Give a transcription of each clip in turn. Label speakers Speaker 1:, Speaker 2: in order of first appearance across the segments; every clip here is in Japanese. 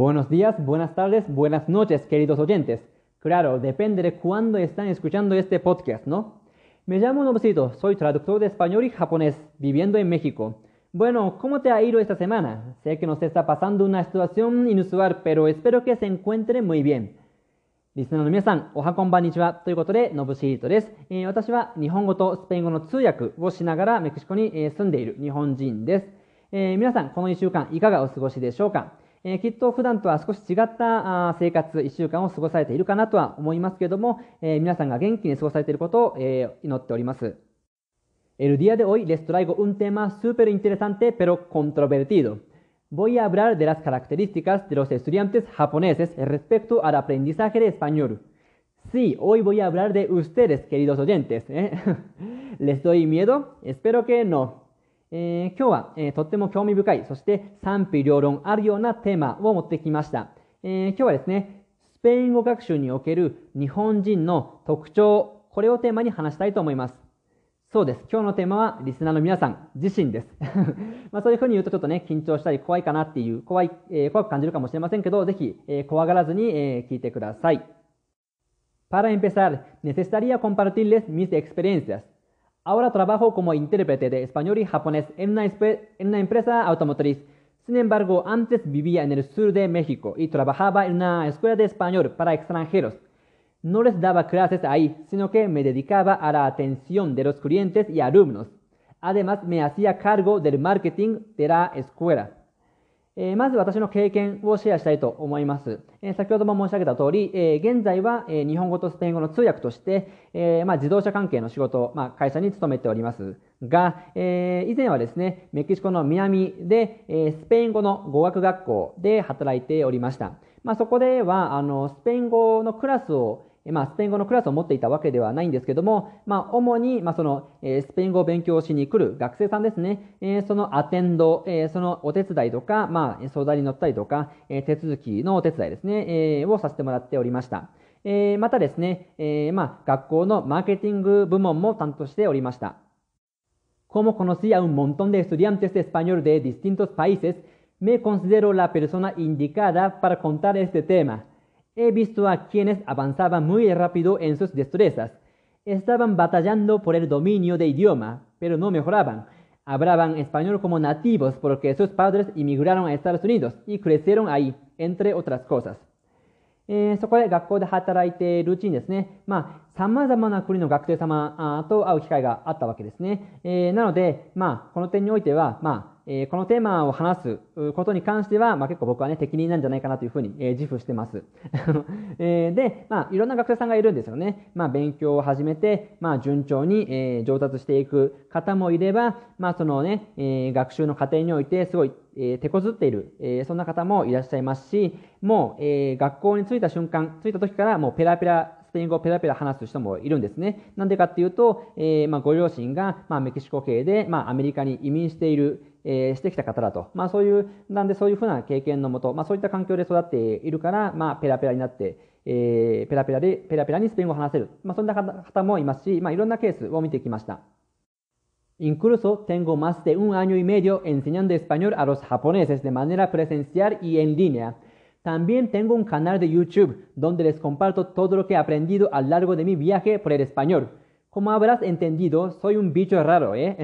Speaker 1: Buenos días, buenas tardes, buenas noches, queridos oyentes. Claro, depende de cuándo están escuchando este podcast, ¿no? Me llamo Nobusito, soy traductor de español y japonés, viviendo en México. Bueno, ¿cómo te ha ido esta semana? Sé que nos está pasando una situación inusual, pero espero que se encuentre muy bien. リスナーの皆さん、おはこんばんにちは。ということで、のぶしーとです、えー、私は日本語とスペイン語の通訳をしながらメキシコに、えー、住んでいる日本人です。えー、皆さん、この1週間いかがお過ごしでしょうか えー、きっと普段とは少し違ったあ生活、一週間を過ごされているかなとは思いますけれども、えー、皆さんが元気に過ごされていることを、えー、祈っております。 El día de hoy, les traigo, un tema, súper interesante, pero, controvertido. Voy a hablar de las características de los estudiantes, japoneses, respecto al aprendizaje del español. Sí, hoy voy a hablar de ustedes, queridos oyentes. ¿eh? ¿Les doy miedo? Espero que no. えー、今日は、えー、とっても興味深い、そして賛否両論あるようなテーマを持ってきました。えー、今日はですね、スペイン語学習における日本人の特徴、これをテーマに話したいと思います。そうです。今日のテーマはリスナーの皆さん自身です。まあそういうふうに言うとちょっとね、緊張したり怖いかなっていう、怖い、えー、怖く感じるかもしれませんけど、ぜひ、えー、怖がらずに、えー、聞いてください。Para empezar, necesitaría compartirles mis experiencias. Ahora trabajo como intérprete de español y japonés en una, en empresa automotriz. Sin embargo, antes vivía en el sur de México y trabajaba en una escuela de español para extranjeros. No les daba clases ahí, sino que me dedicaba a la atención de los clientes y alumnos. Además, me hacía cargo del marketing de la escuela. え、まず私の経験をシェアしたいと思います。え、先ほども申し上げた通り、え、現在は、え日本語とスペイン語の通訳として、えま、自動車関係の仕事、ま、会社に勤めておりますが、え以前はですね、メキシコの南で、えスペイン語の語学学校で働いておりました。まあ、そこではあのスペイン語のクラスをまあ、スペイン語のクラスを持っていたわけではないんですけども、まあ、主に、まあ、その、えスペイン語を勉強しに来る学生さんですね、えそのアテンド、えそのお手伝いとか、まあ、相談に乗ったりとか、え手続きのお手伝いですね、えをさせてもらっておりました。えまたですね、えまあ、学校のマーケティング部門も担当しておりました。Como conocí a un montón de estudiantes de español de distintos países, me considero la persona indicada para contar este tema. He visto a quienes avanzaban muy rápido en sus destrezas. Estaban batallando por el dominio de idioma, pero no mejoraban. Hablaban español como nativos porque sus padres emigraron a Estados Unidos y crecieron ahí, entre otras cosas. えー、そこで学校で働いているうちにですね、まあ、様々な国の学生様と会う機会があったわけですね。えー、なので、まあ、この点においては、まあ、え、このテーマを話すことに関しては、まあ、結構僕はね、適任なんじゃないかなというふうに、え、自負してます。え、で、まあ、いろんな学生さんがいるんですよね。まあ、勉強を始めて、まあ、順調に、え、上達していく方もいれば、まあ、そのね、え、学習の過程において、すごい、え、手こずっている、え、そんな方もいらっしゃいますし、もう、え、学校に着いた瞬間、着いた時からもうペラペラスペイン語をペラペラ話す人もいるんですね。なんでかっていうと、えー、まあ、ご両親が、まあ、メキシコ系で、まあ、アメリカに移民している、えー、してきた方だと。まあ、そういう、なんでそういうふうな経験のもと、まあ、そういった環境で育っているから、まあ、ペラペラになって、えー、ペラペラで、ペラペラにスペイン語を話せる。まあ、そんな方もいますし、まあ、いろんなケースを見てきました。Incluso tengo más de un año y medio enseñando español a los japoneses de manera presencial y en línea. También tengo un canal de YouTube donde les comparto todo lo que he aprendido a lo largo de mi viaje por el español. Como habrás entendido, soy un bicho raro, ¿eh?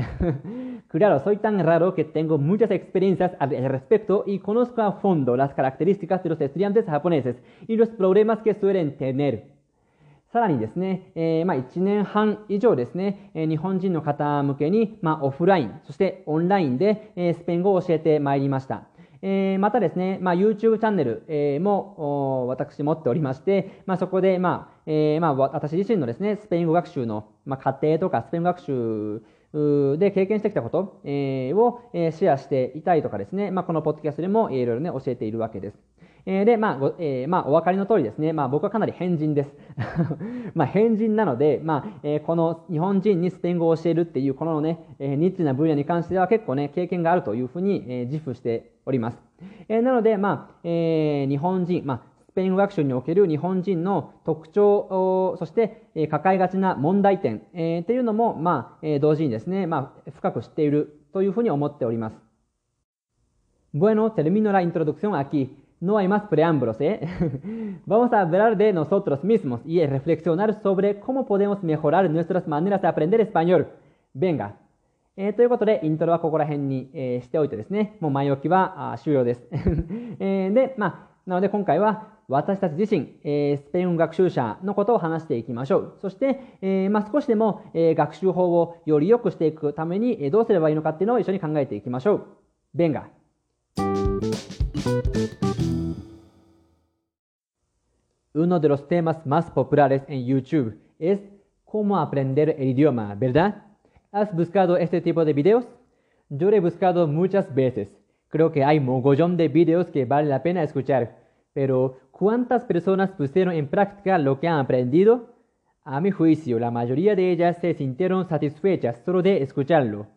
Speaker 1: claro, soy tan raro que tengo muchas experiencias al respecto y conozco a fondo las características de los estudiantes japoneses y los problemas que suelen tener. さらにですね、えー、まあ、1年半以上ですね、えー、日本人の方向けに、まあ、オフライン、そしてオンラインで、えー、スペイン語を教えてまいりました。 えー、またですね、まあ、YouTube チャンネル、えー、も私持っておりまして、まあ、そこで、まあえーまあ、私自身のですね、スペイン語学習の、まあ、過程とか、スペイン語学習で経験してきたこと、えー、を、えー、シェアしていたりとかですね、まあ、このポッドキャストでも、いろいろね、教えているわけです。えー、で、まあ、ごえー、まあ、お分かりの通りですね、まあ、僕はかなり変人です。まあ、変人なので、まあ、えー、この日本人にスペイン語を教えるっていう、このね、えー、ニッチな分野に関しては結構ね、経験があるというふうに、えー、自負しております。えー、なので、まあ、えー、日本人、まあ、スペイン語学習における日本人の特徴、そして、えー、抱えがちな問題点、えー、っていうのも、まあ、えー、同時にですね、まあ、深く知っているというふうに思っております。Bueno, termino la introducción aquí. No hay más preámbulos, ¿eh? Vamos a hablar de nosotros mismos y reflexionar sobre cómo podemos mejorar nuestras maneras de aprender español. Venga. えー、ということで、イントロはここら辺に、えー、しておいてですね、もう前置きはあ終了です。えー、で、まあ、なので今回は私たち自身、えー、スペイン学習者のことを話していきましょう。そして、えーまあ、少しでも、えー、学習法をより良くしていくために、えー、どうすればいいのかっていうのを一緒に考えていきましょう。Venga. Uno de los temas más populares en YouTube es cómo aprender el idioma, ¿verdad? ¿Has buscado este tipo de videos? Yo lo he buscado muchas veces. Creo que hay mogollón de videos que vale la pena escuchar. Pero, ¿cuántas personas pusieron en práctica lo que han aprendido? A mi juicio, la mayoría de ellas se sintieron satisfechas solo de escucharlo.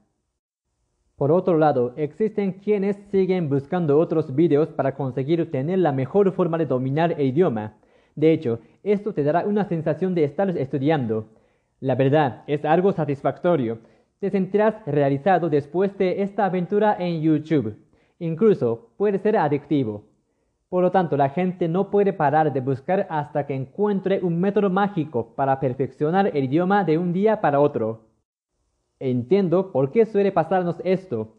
Speaker 1: Por otro lado, existen quienes siguen buscando otros videos para conseguir tener la mejor forma de dominar el idioma. De hecho, esto te dará una sensación de estar estudiando. La verdad, es algo satisfactorio. Te sentirás realizado después de esta aventura en YouTube. Incluso puede ser adictivo. Por lo tanto, la gente no puede parar de buscar hasta que encuentre un método mágico para perfeccionar el idioma de un día para otro. Entiendo por qué suele pasarnos esto.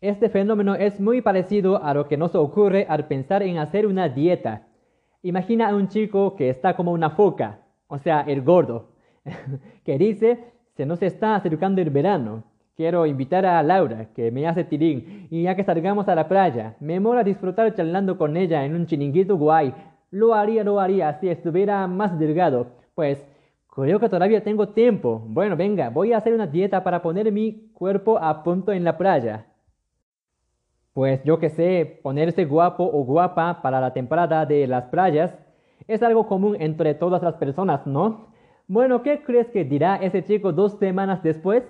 Speaker 1: Este fenómeno es muy parecido a lo que nos ocurre al pensar en hacer una dieta. Imagina a un chico que está como una foca, o sea, el gordo, que dice, se nos está acercando el verano. Quiero invitar a Laura, que me hace tirín, y ya que salgamos a la playa, me mola disfrutar charlando con ella en un chiringuito guay. Lo haría, lo haría si estuviera más delgado. Pues, creo que todavía tengo tiempo. Bueno, venga, voy a hacer una dieta para poner mi cuerpo a punto en la playa. Pues yo que sé, ponerse guapo o guapa para la temporada de las playas es algo común entre todas las personas, ¿no? Bueno, ¿qué crees que dirá ese chico dos semanas después?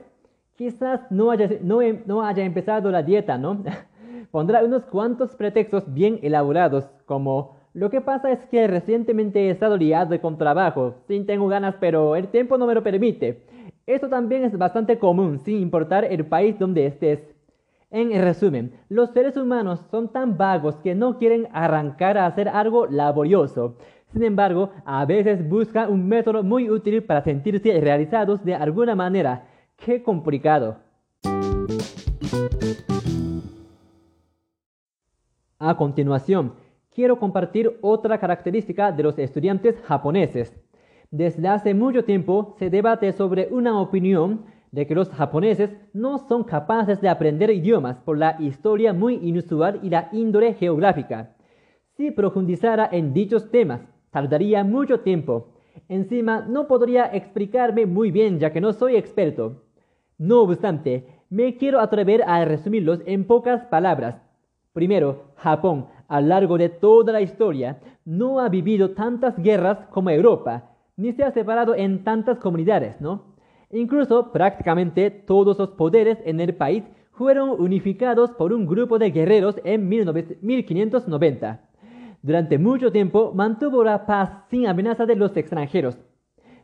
Speaker 1: Quizás no haya, no, no haya empezado la dieta, ¿no? Pondrá unos cuantos pretextos bien elaborados, como lo que pasa es que recientemente he estado liado con trabajo, sí tengo ganas, pero el tiempo no me lo permite. Esto también es bastante común, sin importar el país donde estés. En resumen, los seres humanos son tan vagos que no quieren arrancar a hacer algo laborioso. Sin embargo, a veces buscan un método muy útil para sentirse realizados de alguna manera. ¡Qué complicado! A continuación, quiero compartir otra característica de los estudiantes japoneses. Desde hace mucho tiempo se debate sobre una opinión de que los japoneses no son capaces de aprender idiomas por la historia muy inusual y la índole geográfica. Si profundizara en dichos temas, tardaría mucho tiempo. Encima, no podría explicarme muy bien ya que no soy experto. No obstante, me quiero atrever a resumirlos en pocas palabras. Primero, Japón, a lo largo de toda la historia, no ha vivido tantas guerras como Europa, ni se ha separado en tantas comunidades, ¿no? Incluso prácticamente todos los poderes en el país fueron unificados por un grupo de guerreros en 1590. Durante mucho tiempo mantuvo la paz sin amenaza de los extranjeros.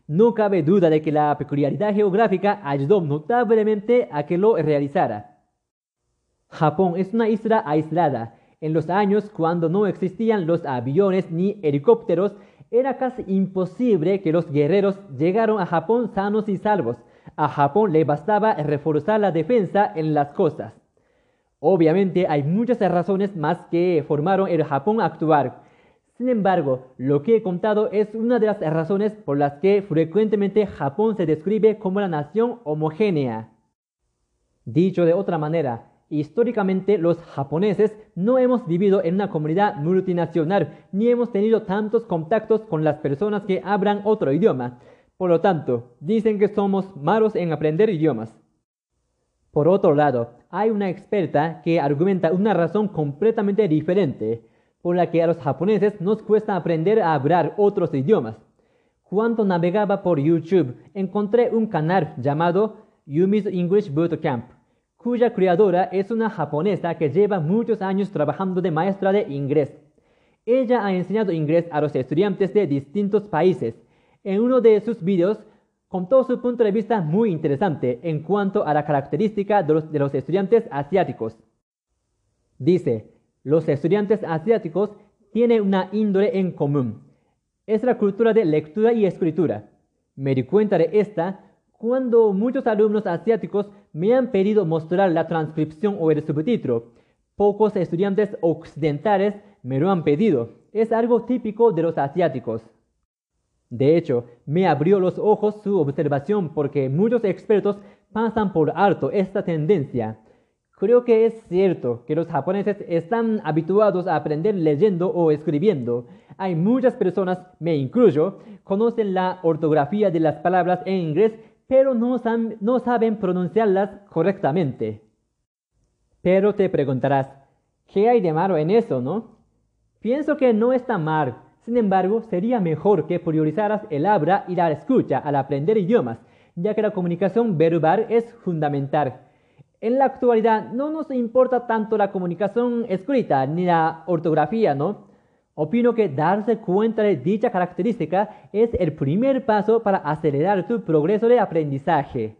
Speaker 1: No cabe duda de que la peculiaridad geográfica ayudó notablemente a que lo realizara. Japón es una isla aislada. En los años cuando no existían los aviones ni helicópteros, era casi imposible que los guerreros llegaran a Japón sanos y salvos. A Japón le bastaba reforzar la defensa en las costas. Obviamente hay muchas razones más que formaron el Japón actual. Sin embargo, lo que he contado es una de las razones por las que frecuentemente Japón se describe como la nación homogénea. Dicho de otra manera, Históricamente los japoneses no hemos vivido en una comunidad multinacional ni hemos tenido tantos contactos con las personas que hablan otro idioma. Por lo tanto, dicen que somos malos en aprender idiomas. Por otro lado, hay una experta que argumenta una razón completamente diferente por la que a los japoneses nos cuesta aprender a hablar otros idiomas. Cuando navegaba por YouTube, encontré un canal llamado Yumi's English Bootcamp cuya creadora es una japonesa que lleva muchos años trabajando de maestra de inglés. Ella ha enseñado inglés a los estudiantes de distintos países. En uno de sus videos contó su punto de vista muy interesante en cuanto a la característica de los, de los estudiantes asiáticos. Dice, los estudiantes asiáticos tiene una índole en común. Es la cultura de lectura y escritura. Me di cuenta de esta cuando muchos alumnos asiáticos me han pedido mostrar la transcripción o el subtítulo. Pocos estudiantes occidentales me lo han pedido. Es algo típico de los asiáticos. De hecho, me abrió los ojos su observación porque muchos expertos pasan por alto esta tendencia. Creo que es cierto que los japoneses están habituados a aprender leyendo o escribiendo. Hay muchas personas, me incluyo, conocen la ortografía de las palabras en inglés, pero no, saben pronunciarlas correctamente. Pero te preguntarás, ¿qué hay de malo en eso, no? Pienso que no está mal. Sin embargo, sería mejor que priorizaras el habla y la escucha al aprender idiomas, ya que la comunicación verbal es fundamental. En la actualidad no nos importa tanto la comunicación escrita ni la ortografía, ¿no? Opino que darse cuenta de dicha característica es el primer paso para acelerar tu progreso de aprendizaje.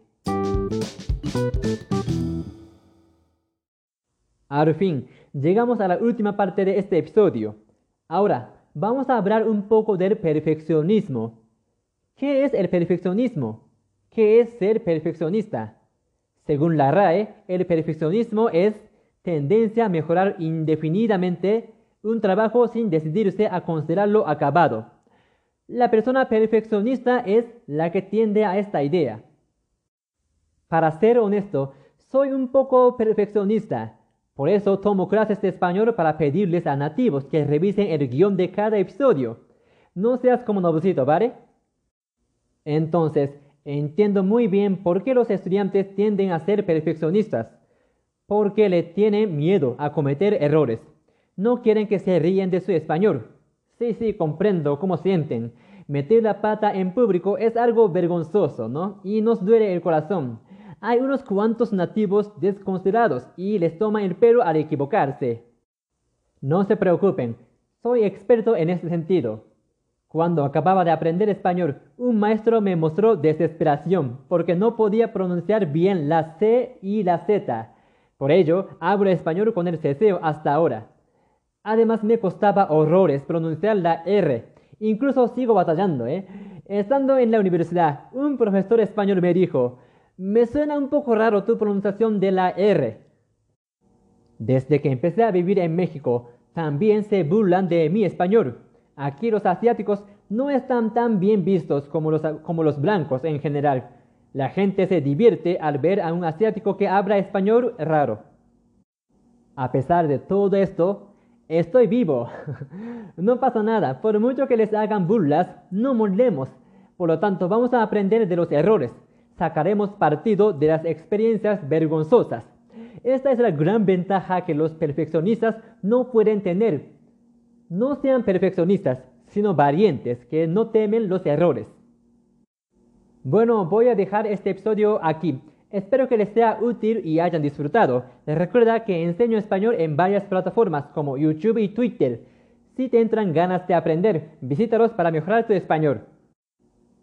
Speaker 1: Al fin, llegamos a la última parte de este episodio. Ahora, vamos a hablar un poco del perfeccionismo. ¿Qué es el perfeccionismo? ¿Qué es ser perfeccionista? Según la RAE, el perfeccionismo es tendencia a mejorar indefinidamente un trabajo sin decidirse a considerarlo acabado. La persona perfeccionista es la que tiende a esta idea. Para ser honesto, soy un poco perfeccionista. Por eso tomo clases de español para pedirles a nativos que revisen el guion de cada episodio. No seas como novocito, ¿vale? Entonces, Entiendo muy bien por qué los estudiantes tienden a ser perfeccionistas, porque le tienen miedo a cometer errores. No quieren que se ríen de su español. Sí, sí, comprendo cómo sienten. Meter la pata en público es algo vergonzoso, ¿no? Y nos duele el corazón. Hay unos cuantos nativos desconsiderados y les toman el pelo al equivocarse. No se preocupen, soy experto en ese sentido. Cuando acababa de aprender español, un maestro me mostró desesperación porque no podía pronunciar bien la C y la Z. Por ello, hablo español con el ceseo hasta ahora. Además, me costaba horrores pronunciar la R. Incluso sigo batallando, ¿eh? Estando en la universidad, un profesor español me dijo, me suena un poco raro tu pronunciación de la R. Desde que empecé a vivir en México, también se burlan de mi español. Aquí los asiáticos no están tan bien vistos como los, como los blancos en general. La gente se divierte al ver a un asiático que habla español raro. A pesar de todo esto, estoy vivo. no pasa nada, por mucho que les hagan burlas, no molemos. Por lo tanto, vamos a aprender de los errores. Sacaremos partido de las experiencias vergonzosas. Esta es la gran ventaja que los perfeccionistas no pueden tener no sean perfeccionistas, sino valientes que no temen los errores. Bueno, voy a dejar este episodio aquí. Espero que les sea útil y hayan disfrutado. Les recuerda que enseño español en varias plataformas como YouTube y Twitter. Si te entran ganas de aprender, visítalos para mejorar tu español.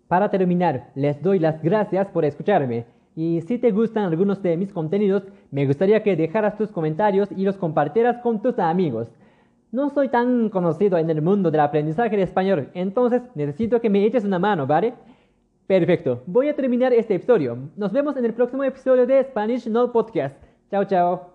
Speaker 1: Para terminar, les doy las gracias por escucharme. Y si te gustan algunos de mis contenidos, me gustaría que dejaras tus comentarios y los compartieras con tus amigos. No soy tan conocido en el mundo del aprendizaje de español, entonces necesito que me eches una mano, ¿vale? Perfecto, voy a terminar este episodio. Nos vemos en el próximo episodio de Spanish No Podcast. Chao, chao.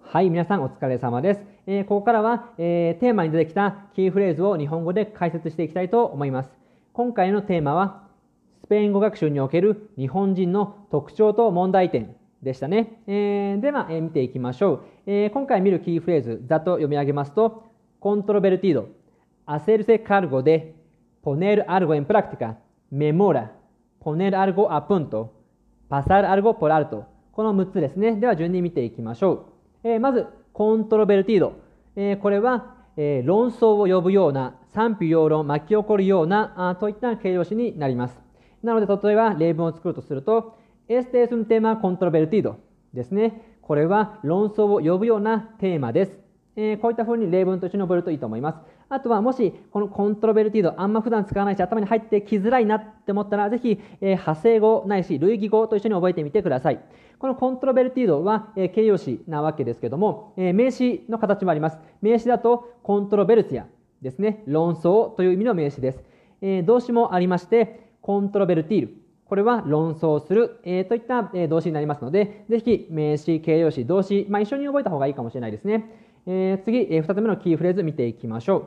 Speaker 1: はい、皆さんお疲れ様です。えー、ここからは、えー、テーマに出てきたキーフレーズを日本語で解説していきたいと思います。今回のテーマは、スペイン語学習における日本人の特徴と問題点でしたね。えー、では、えー、見ていきましょう、えー、今回見るキーフレーズ、ざっと読み上げますと、コントロベルティード、hacerse cargo de, poner algo en práctica, memora, poner algo a punto, pasar algo por alto。この6つですね。では順に見ていきましょう。えー、まず、コントロベルティード。えー、これは、えー、論争を呼ぶような、賛否両論巻き起こるようなあといった形容詞になります。なので、例えば例文を作るとすると、Este es un tema controvertido ですね。これは論争を呼ぶようなテーマです。えー、こういった風に例文と一緒に覚えるといいと思います。あとは、もし、このコントロベルティード、あんま普段使わないし、頭に入ってきづらいなって思ったら、ぜひ、えー、派生語ないし、類義語と一緒に覚えてみてください。このコントロベルティードは、えー、形容詞なわけですけども、えー、名詞の形もあります。名詞だとコントロベルシアですね。論争という意味の名詞です。えー、動詞もありまして、コントロベルティール。これは論争する、えー、といった、え、動詞になりますので、ぜひ名詞、形容詞、動詞、まあ、一緒に覚えた方がいいかもしれないですね。えー、次、えー、2つ目のキーフレーズ見ていきましょう。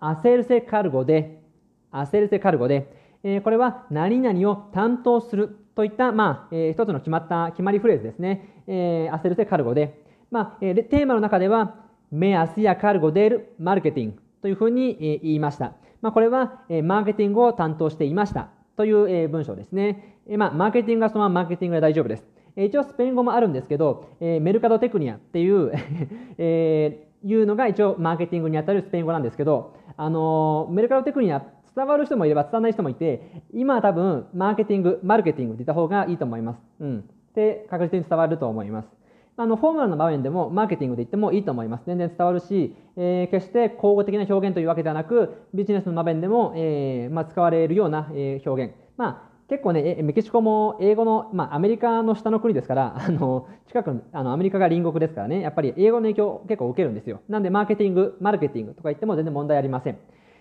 Speaker 1: アセルセカルゴで、アセルセカルゴで、えー、これは何々を担当するといった、まあ、えー、一つの決まった決まりフレーズですね。えー、アセルセカルゴで、まあ、えー、テーマの中では、メアスやカルゴデルマーケティングというふうに、え、言いました。まあ、これは、え、マーケティングを担当していましたという、え、文章ですね。え、まあ、マーケティングはそのままマーケティングで大丈夫です。え、一応スペイン語もあるんですけど、え、メルカドテクニアっていう、え、いうのが一応マーケティングにあたるスペイン語なんですけど、あのメルカドテクニア伝わる人もいれば伝わらない人もいて、今は多分マーケティング、マルケティングって言った方がいいと思います。うん。で、確実に伝わると思います。あの、フォーマルな場面でもマーケティングで言ってもいいと思います。全然伝わるし、えー、決して口語的な表現というわけではなく、ビジネスの場面でも、えー、まあ、使われるような、えー、表現。まあ、結構ね、メキシコも英語の、まあ、アメリカの下の国ですから、あの、近くあの、アメリカが隣国ですからね、やっぱり英語の影響を結構受けるんですよ。なんで、マーケティング、マルケティングとか言っても全然問題ありません。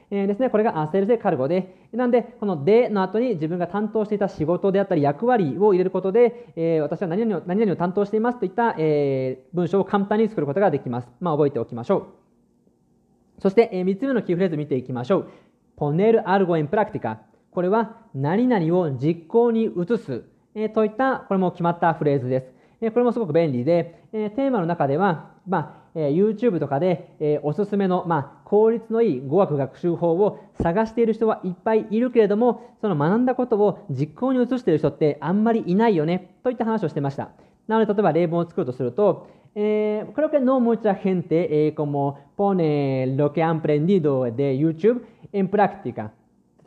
Speaker 1: えー、ですね、これがアセルセカルゴで、なんで、このでの後に自分が担当していた仕事であったり役割を入れることで、えー、私は何々を何々を担当していますといった、えー、文章を簡単に作ることができます。まあ、覚えておきましょう。そして、えー、3つ目のキーフレーズ見ていきましょう。ポネルアルゴエンプラクティカ。これは何々を実行に移す、えー、といった、これも決まったフレーズです。えー、これもすごく便利で、えー、テーマの中では、まあ、え YouTube とかで、えおすすめの、まあ、効率のいい語学学習法を探している人はいっぱいいるけれども、その学んだことを実行に移している人ってあんまりいないよね、といった話をしてました。なので、例えば例文を作るとすると、eh, creo que no mucha gente eh, como pone lo que han aprendido de YouTube en práctica.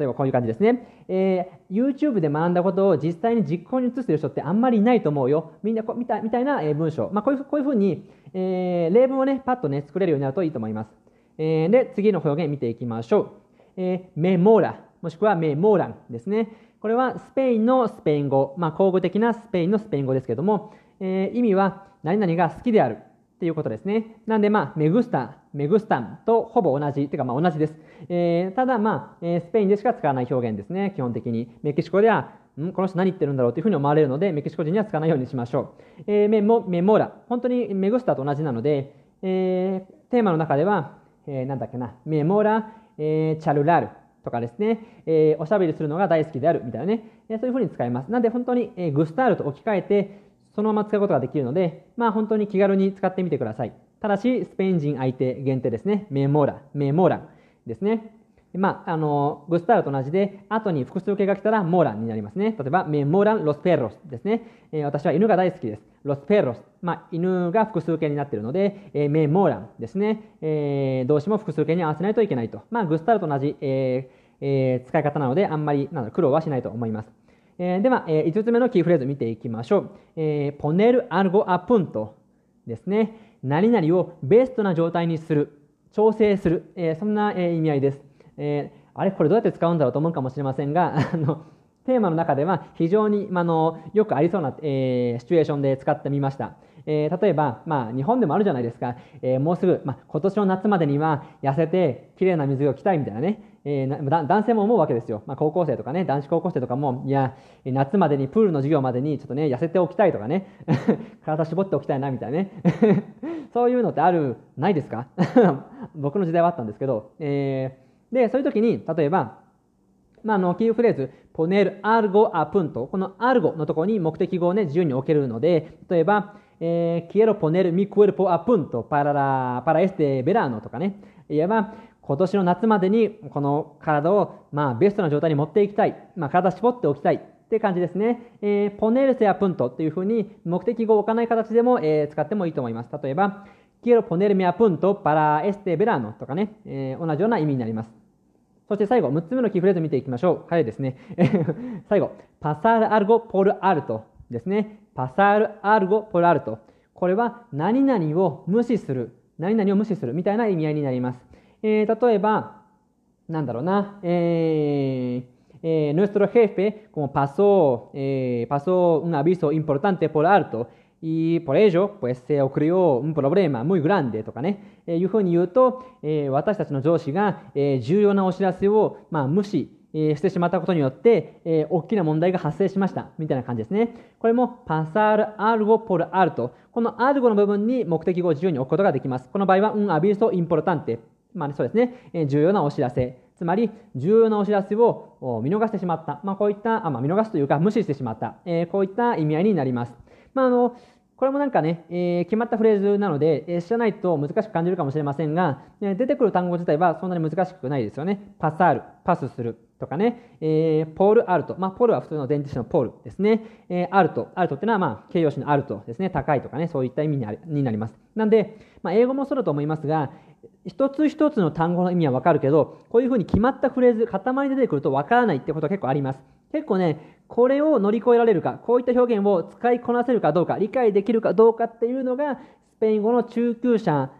Speaker 1: 例えばこういう感じですね。えー、YouTube で学んだことを実際に実行に移してる人ってあんまりいないと思うよ。みんなこみたみたいな、え、文章。まあ、こういうこういうふうに、えー、例文をね、パッとね、作れるようになるといいと思います。えー、で、次の表現見ていきましょう。え、メモーラ、もしくはメモーランですね。これはスペインのスペイン語、まあ、口語的なスペインのスペイン語ですけども、え、意味は何々が好きであるっていうことですね。なんで、まあ、メグスタ、メグスタンとほぼ同じ、てかまあ同じです。えー、ただ、まあ、えー、スペインでしか使わない表現ですね、基本的に。メキシコでは、ん？この人何言ってるんだろうというふうに思われるので、メキシコ人には使わないようにしましょう。えー、メモ、メモーラ。本当にメグスタと同じなので、えー、テーマの中では、えー、なんだっけな、メモーラ、えー、チャルラルとかですね、えー、おしゃべりするのが大好きであるみたいなね、えー、そういうふうに使います。なんで本当に、えー、グスタールと置き換えて、そのまま使うことができるので、まあ本当に気軽に使ってみてください。ただし、スペイン人相手限定ですね。メモーラ、メモーランですね。まあ、あの、グスタールと同じで、後に複数形が来たらモーランになりますね。例えば、メモーラン、ロスペロスですね。えー、私は犬が大好きです。ロスペロス。まあ、犬が複数形になっているので、えー、メモーランですね。えー、動詞も複数形に合わせないといけないと。まあ、グスタールと同じ、えーえー、使い方なので、あんまりなんだ苦労はしないと思います。えー、では、えー、5つ目のキーフレーズ見ていきましょう。えー、ポネルアルゴアプントですね。何々をベストな状態にする。調整する。えー、そんな、え、意味合いです。え、あれこれどうやって使うんだろうと思うかもしれませんが、あの、テーマの中では非常に、まあの、よくありそうな、え、シチュエーションで使ってみました。えー、例えば、まあ、日本でもあるじゃないですか。えー、もうすぐ、まあ、今年の夏までには痩せて、綺麗な水を着たいみたいなね。えー、男性も思うわけですよ。まあ、高校生とかね、男子高校生とかも、いや、夏までに、プールの授業までに、ちょっとね、痩せておきたいとかね、体絞っておきたいな、みたいなね。そういうのってある、ないですか？僕の時代はあったんですけど、えー、で、そういう時に、例えば、まあ、あの、キーフレーズ、ポネル、アルゴ、アプント。このアルゴのところに目的語をね、自由に置けるので、例えば、えー、quiero poner mi cuerpo a punto para, la, para este verano とかね。言えば、今年の夏までにこの体を、まあ、ベストな状態に持っていきたい。まあ、体絞っておきたい。って感じですね。えー、ポネルセアプントっていうふうに目的語を置かない形でも、えー、使ってもいいと思います。例えば、quiero ponerme a punto para este verano とかね、えー、同じような意味になります。そして最後、6つ目のキーフレーズ見ていきましょう。早いですね。最後、パサールアルゴポルアルトですね。パサールアルゴポルアルト。これは何々を無視する。何々を無視するみたいな意味合いになります。えー、例えば、なんだろうな、えー、eh, nuestro jefe como pasó, eh, pasó un aviso importante por alto y por ello, pues se ocurrió un problema muy grande とかね、えー、いうふうに言うと、えー、私たちの上司が、えー、重要なお知らせを、まあ、無視えー、してしまったことによって、えー、大きな問題が発生しました。みたいな感じですね。これも、パサール、アルゴ、ポル、アルト。このアルゴの部分に目的語を自由に置くことができます。この場合は、un aviso importante。まあ、ね、そうですね、えー、重要なお知らせ。つまり、重要なお知らせを見逃してしまった。まあ、こういった、あまあ、見逃すというか、無視してしまった。えー、こういった意味合いになります。まあ、あの、これもなんかね、えー、決まったフレーズなので、えー、知らないと難しく感じるかもしれませんが、え、出てくる単語自体はそんなに難しくないですよね。パサール、パスするとかね、えー、ポール、アルト。まあ、ポールは普通の前置詞のポールですね。えー、アルト。アルトってのは、まあ、形容詞のアルトですね。高いとかね、そういった意味にあになります。なんで、まあ、英語もそうだと思いますが、一つ一つの単語の意味はわかるけど、こういうふうに決まったフレーズ、塊で出てくるとわからないってことは結構あります。結構ね、これを乗り越えられるか、こういった表現を使いこなせるかどうか、理解できるかどうかっていうのが、スペイン語の中級者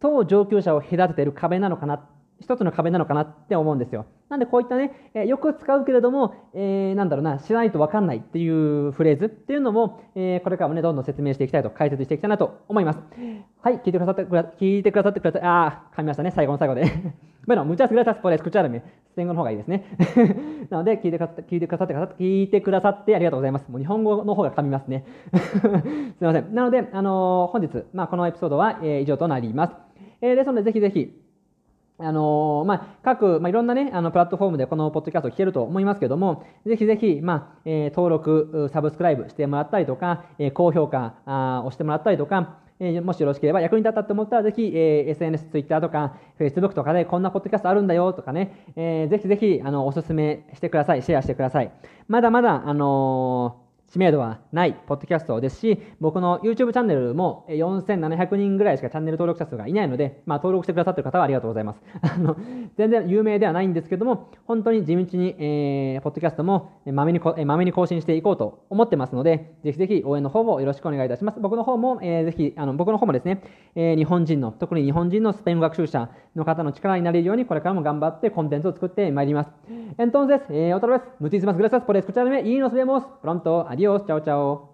Speaker 1: と上級者を隔てている壁なのかな、一つの壁なのかなって思うんですよ。なんでこういったね、えよく使うけれども、えー、なんだろうな、知らないとわかんないっていうフレーズっていうのも、えー、これからもね、どんどん説明していきたいと、解説していきたいなと思います。はい、聞いてくださって、聞いてくださってくださって、あー、噛みましたね、最後の最後で。Bueno, muchas gracias por escucharme. スペイン語の方がいいですね。なので聞いてくださって、聞いてくださって、聞いてくださってありがとうございます。もう日本語の方が噛みますね。すいません。なので、あのー、本日、まあ、このエピソードは、えー、以上となります。えー、ですので、ぜひぜひ、あのー、まあ、各、まあ、いろんなね、あの、プラットフォームでこのポッドキャストを聞けると思いますけども、ぜひぜひ、まあ、えー、登録、サブスクライブしてもらったりとか、えー、高評価あをしてもらったりとか、え、もしよろしければ役に立ったと思ったら、ぜひ、えー、SNS、Twitter とか、Facebook とかでこんなポッドキャストあるんだよとかね、えー、ぜひぜひ、あの、おすすめしてください。シェアしてください。まだまだ、あのー知名度はないポッドキャストですし、僕の YouTube チャンネルも4700人ぐらいしかチャンネル登録者数がいないので、まあ、登録してくださってる方はありがとうございます。あの全然有名ではないんですけども、本当に地道に、えー、ポッドキャストもまめに、まめに更新していこうと思ってますので、ぜひぜひ応援の方もよろしくお願いいたします。僕の方も、えー、ぜひ、あの僕の方もですね、えー、日本人の、特に日本人のスペイン語学習者の方の力になれるように、これからも頑張ってコンテンツを作ってまいります。Entonces, eh, otra vez, muchísimas gracias por escucharme y nos vemos pronto. Adiós, 之后，就...